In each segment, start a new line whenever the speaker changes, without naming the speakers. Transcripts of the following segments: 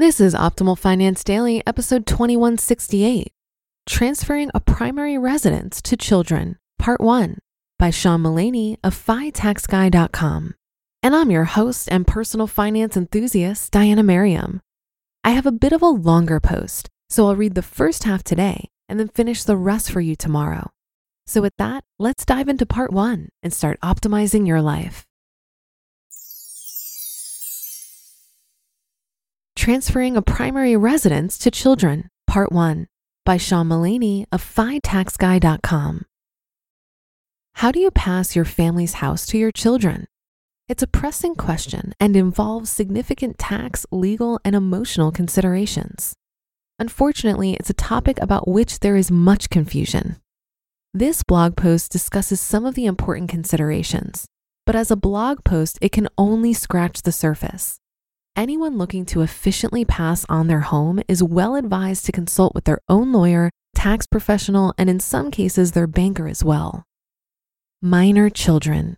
This is Optimal Finance Daily, episode 2168 Transferring a Primary Residence to Children, Part 1 by Sean Mullaney of FiTaxGuy.com. And I'm your host and personal finance enthusiast, Diana Merriam. I have a bit of a longer post, so I'll read the first half today and then finish the rest for you tomorrow. So, with that, let's dive into part one and start optimizing your life. Transferring a Primary Residence to Children, Part 1 by Sean Mullaney of FiTaxGuy.com. How do you pass your family's house to your children? It's a pressing question and involves significant tax, legal, and emotional considerations. Unfortunately, it's a topic about which there is much confusion. This blog post discusses some of the important considerations, but as a blog post, it can only scratch the surface. Anyone looking to efficiently pass on their home is well advised to consult with their own lawyer, tax professional, and in some cases, their banker as well. Minor children.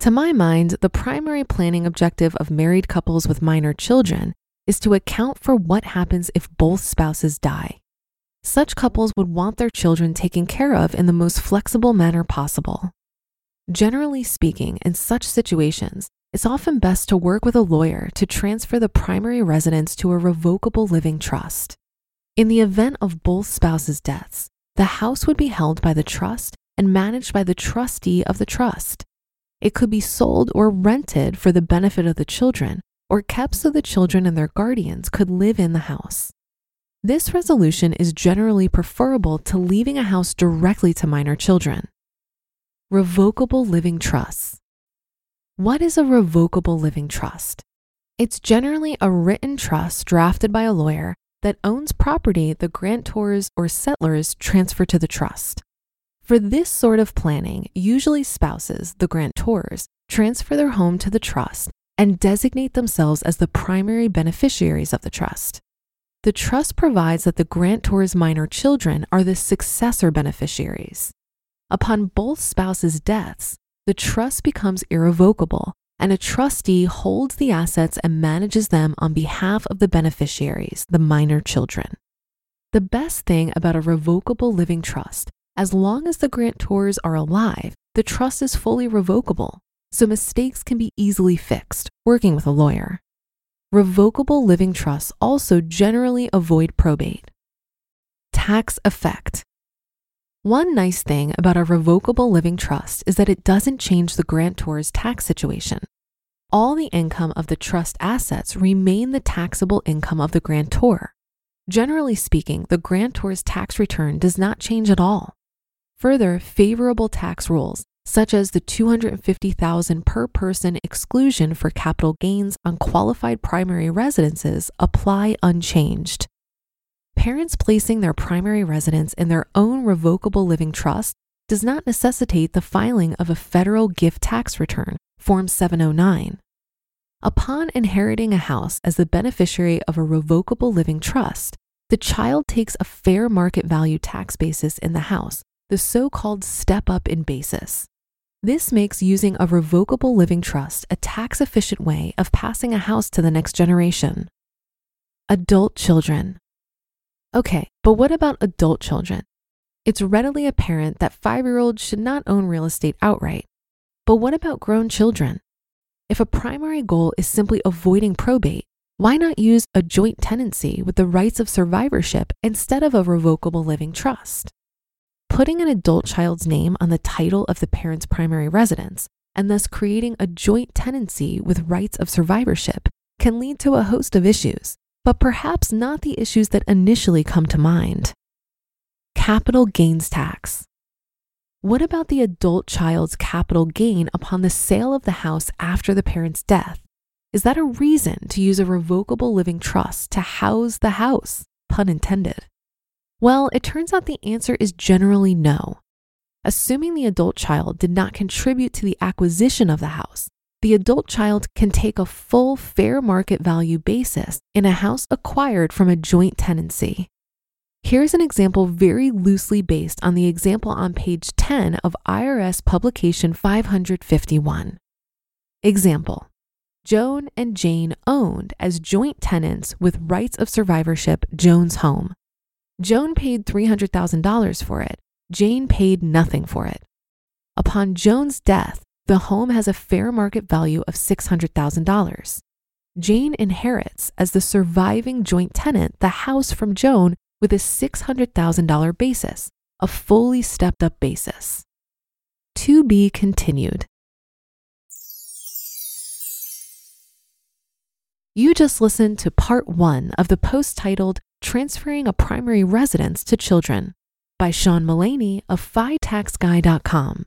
To my mind, the primary planning objective of married couples with minor children is to account for what happens if both spouses die. Such couples would want their children taken care of in the most flexible manner possible. Generally speaking, in such situations, it's often best to work with a lawyer to transfer the primary residence to a revocable living trust. In the event of both spouses' deaths, the house would be held by the trust and managed by the trustee of the trust. It could be sold or rented for the benefit of the children or kept so the children and their guardians could live in the house. This resolution is generally preferable to leaving a house directly to minor children. Revocable living trusts. What is a revocable living trust? It's generally a written trust drafted by a lawyer that owns property the grantors or settlors transfer to the trust. For this sort of planning, usually spouses, the grantors, transfer their home to the trust and designate themselves as the primary beneficiaries of the trust. The trust provides that the grantor's minor children are the successor beneficiaries. Upon both spouses' deaths, the trust becomes irrevocable and a trustee holds the assets and manages them on behalf of the beneficiaries, the minor children. The best thing about a revocable living trust, as long as the grantors are alive, the trust is fully revocable, so mistakes can be easily fixed working with a lawyer. Revocable living trusts also generally avoid probate. Tax effect. One nice thing about a revocable living trust is that it doesn't change the grantor's tax situation. All the income of the trust assets remain the taxable income of the grantor. Generally speaking, the grantor's tax return does not change at all. Further, favorable tax rules, such as the 250,000 per person exclusion for capital gains on qualified primary residences, apply unchanged parents placing their primary residence in their own revocable living trust does not necessitate the filing of a federal gift tax return, Form 709. Upon inheriting a house as the beneficiary of a revocable living trust, the child takes a fair market value tax basis in the house, the so called step up in basis. This makes using a revocable living trust a tax efficient way of passing a house to the next generation. Adult children. Okay, but what about adult children? It's readily apparent that five year olds should not own real estate outright. But what about grown children? If a primary goal is simply avoiding probate, why not use a joint tenancy with the rights of survivorship instead of a revocable living trust? Putting an adult child's name on the title of the parent's primary residence and thus creating a joint tenancy with rights of survivorship can lead to a host of issues, but perhaps not the issues that initially come to mind. Capital gains tax. What about the adult child's capital gain upon the sale of the house after the parent's death? Is that a reason to use a revocable living trust to house the house? Pun intended. Well, it turns out the answer is generally no. Assuming the adult child did not contribute to the acquisition of the house, the adult child can take a full fair market value basis in a house acquired from a joint tenancy. Here's an example very loosely based on the example on page 10 of IRS publication 551. Example Joan and Jane owned as joint tenants with rights of survivorship Joan's home. Joan paid $300,000 for it. Jane paid nothing for it. Upon Joan's death, the home has a fair market value of $600,000. Jane inherits as the surviving joint tenant the house from Joan with a $600,000 basis, a fully stepped up basis. To be continued. You just listened to part one of the post titled Transferring a Primary Residence to Children by Sean Mullaney of FiTaxGuy.com.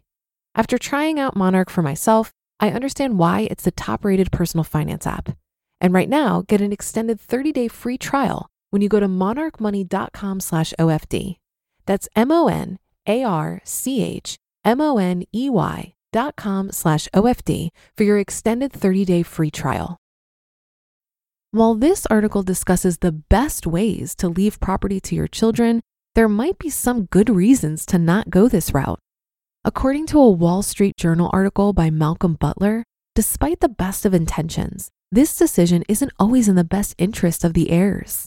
After trying out Monarch for myself, I understand why it's the top rated personal finance app. And right now, get an extended 30 day free trial when you go to monarchmoney.com slash OFD. That's M O N A R C H M O N E Y dot com slash OFD for your extended 30 day free trial. While this article discusses the best ways to leave property to your children, there might be some good reasons to not go this route. According to a Wall Street Journal article by Malcolm Butler, despite the best of intentions, this decision isn't always in the best interest of the heirs.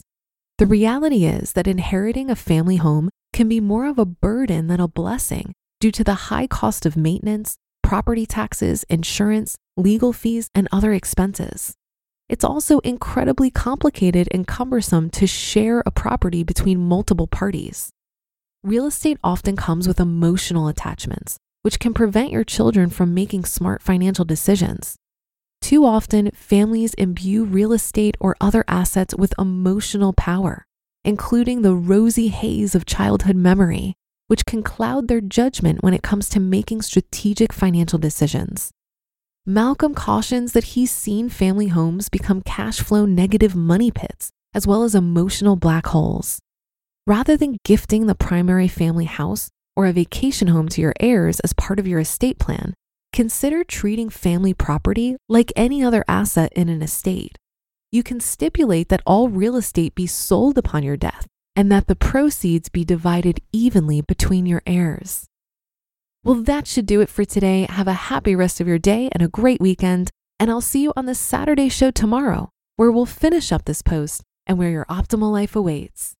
The reality is that inheriting a family home can be more of a burden than a blessing due to the high cost of maintenance, property taxes, insurance, legal fees, and other expenses. It's also incredibly complicated and cumbersome to share a property between multiple parties real estate often comes with emotional attachments, which can prevent your children from making smart financial decisions. Too often, families imbue real estate or other assets with emotional power, including the rosy haze of childhood memory, which can cloud their judgment when it comes to making strategic financial decisions. Malcolm cautions that he's seen family homes become cash flow negative money pits, as well as emotional black holes. Rather than gifting the primary family house or a vacation home to your heirs as part of your estate plan, consider treating family property like any other asset in an estate. You can stipulate that all real estate be sold upon your death and that the proceeds be divided evenly between your heirs. Well, that should do it for today. Have a happy rest of your day and a great weekend. And I'll see you on the Saturday show tomorrow, where we'll finish up this post and where your optimal life awaits.